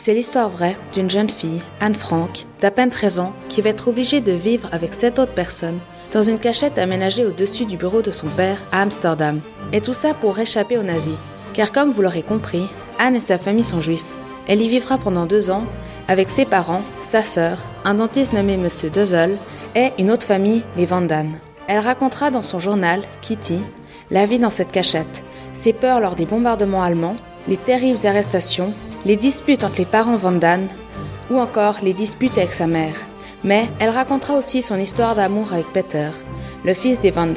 C'est l'histoire vraie d'une jeune fille, Anne Frank, d'à peine 13 ans, qui va être obligée de vivre avec sept autres personnes dans une cachette aménagée au-dessus du bureau de son père à Amsterdam. Et tout ça pour échapper aux nazis. Car comme vous l'aurez compris, Anne et sa famille sont juifs. Elle y vivra pendant deux ans avec ses parents, sa sœur, un dentiste nommé Monsieur Dezel et une autre famille, les Van Elle racontera dans son journal, Kitty, la vie dans cette cachette, ses peurs lors des bombardements allemands, les terribles arrestations, les disputes entre les parents Van ou encore les disputes avec sa mère. Mais elle racontera aussi son histoire d'amour avec Peter, le fils des Van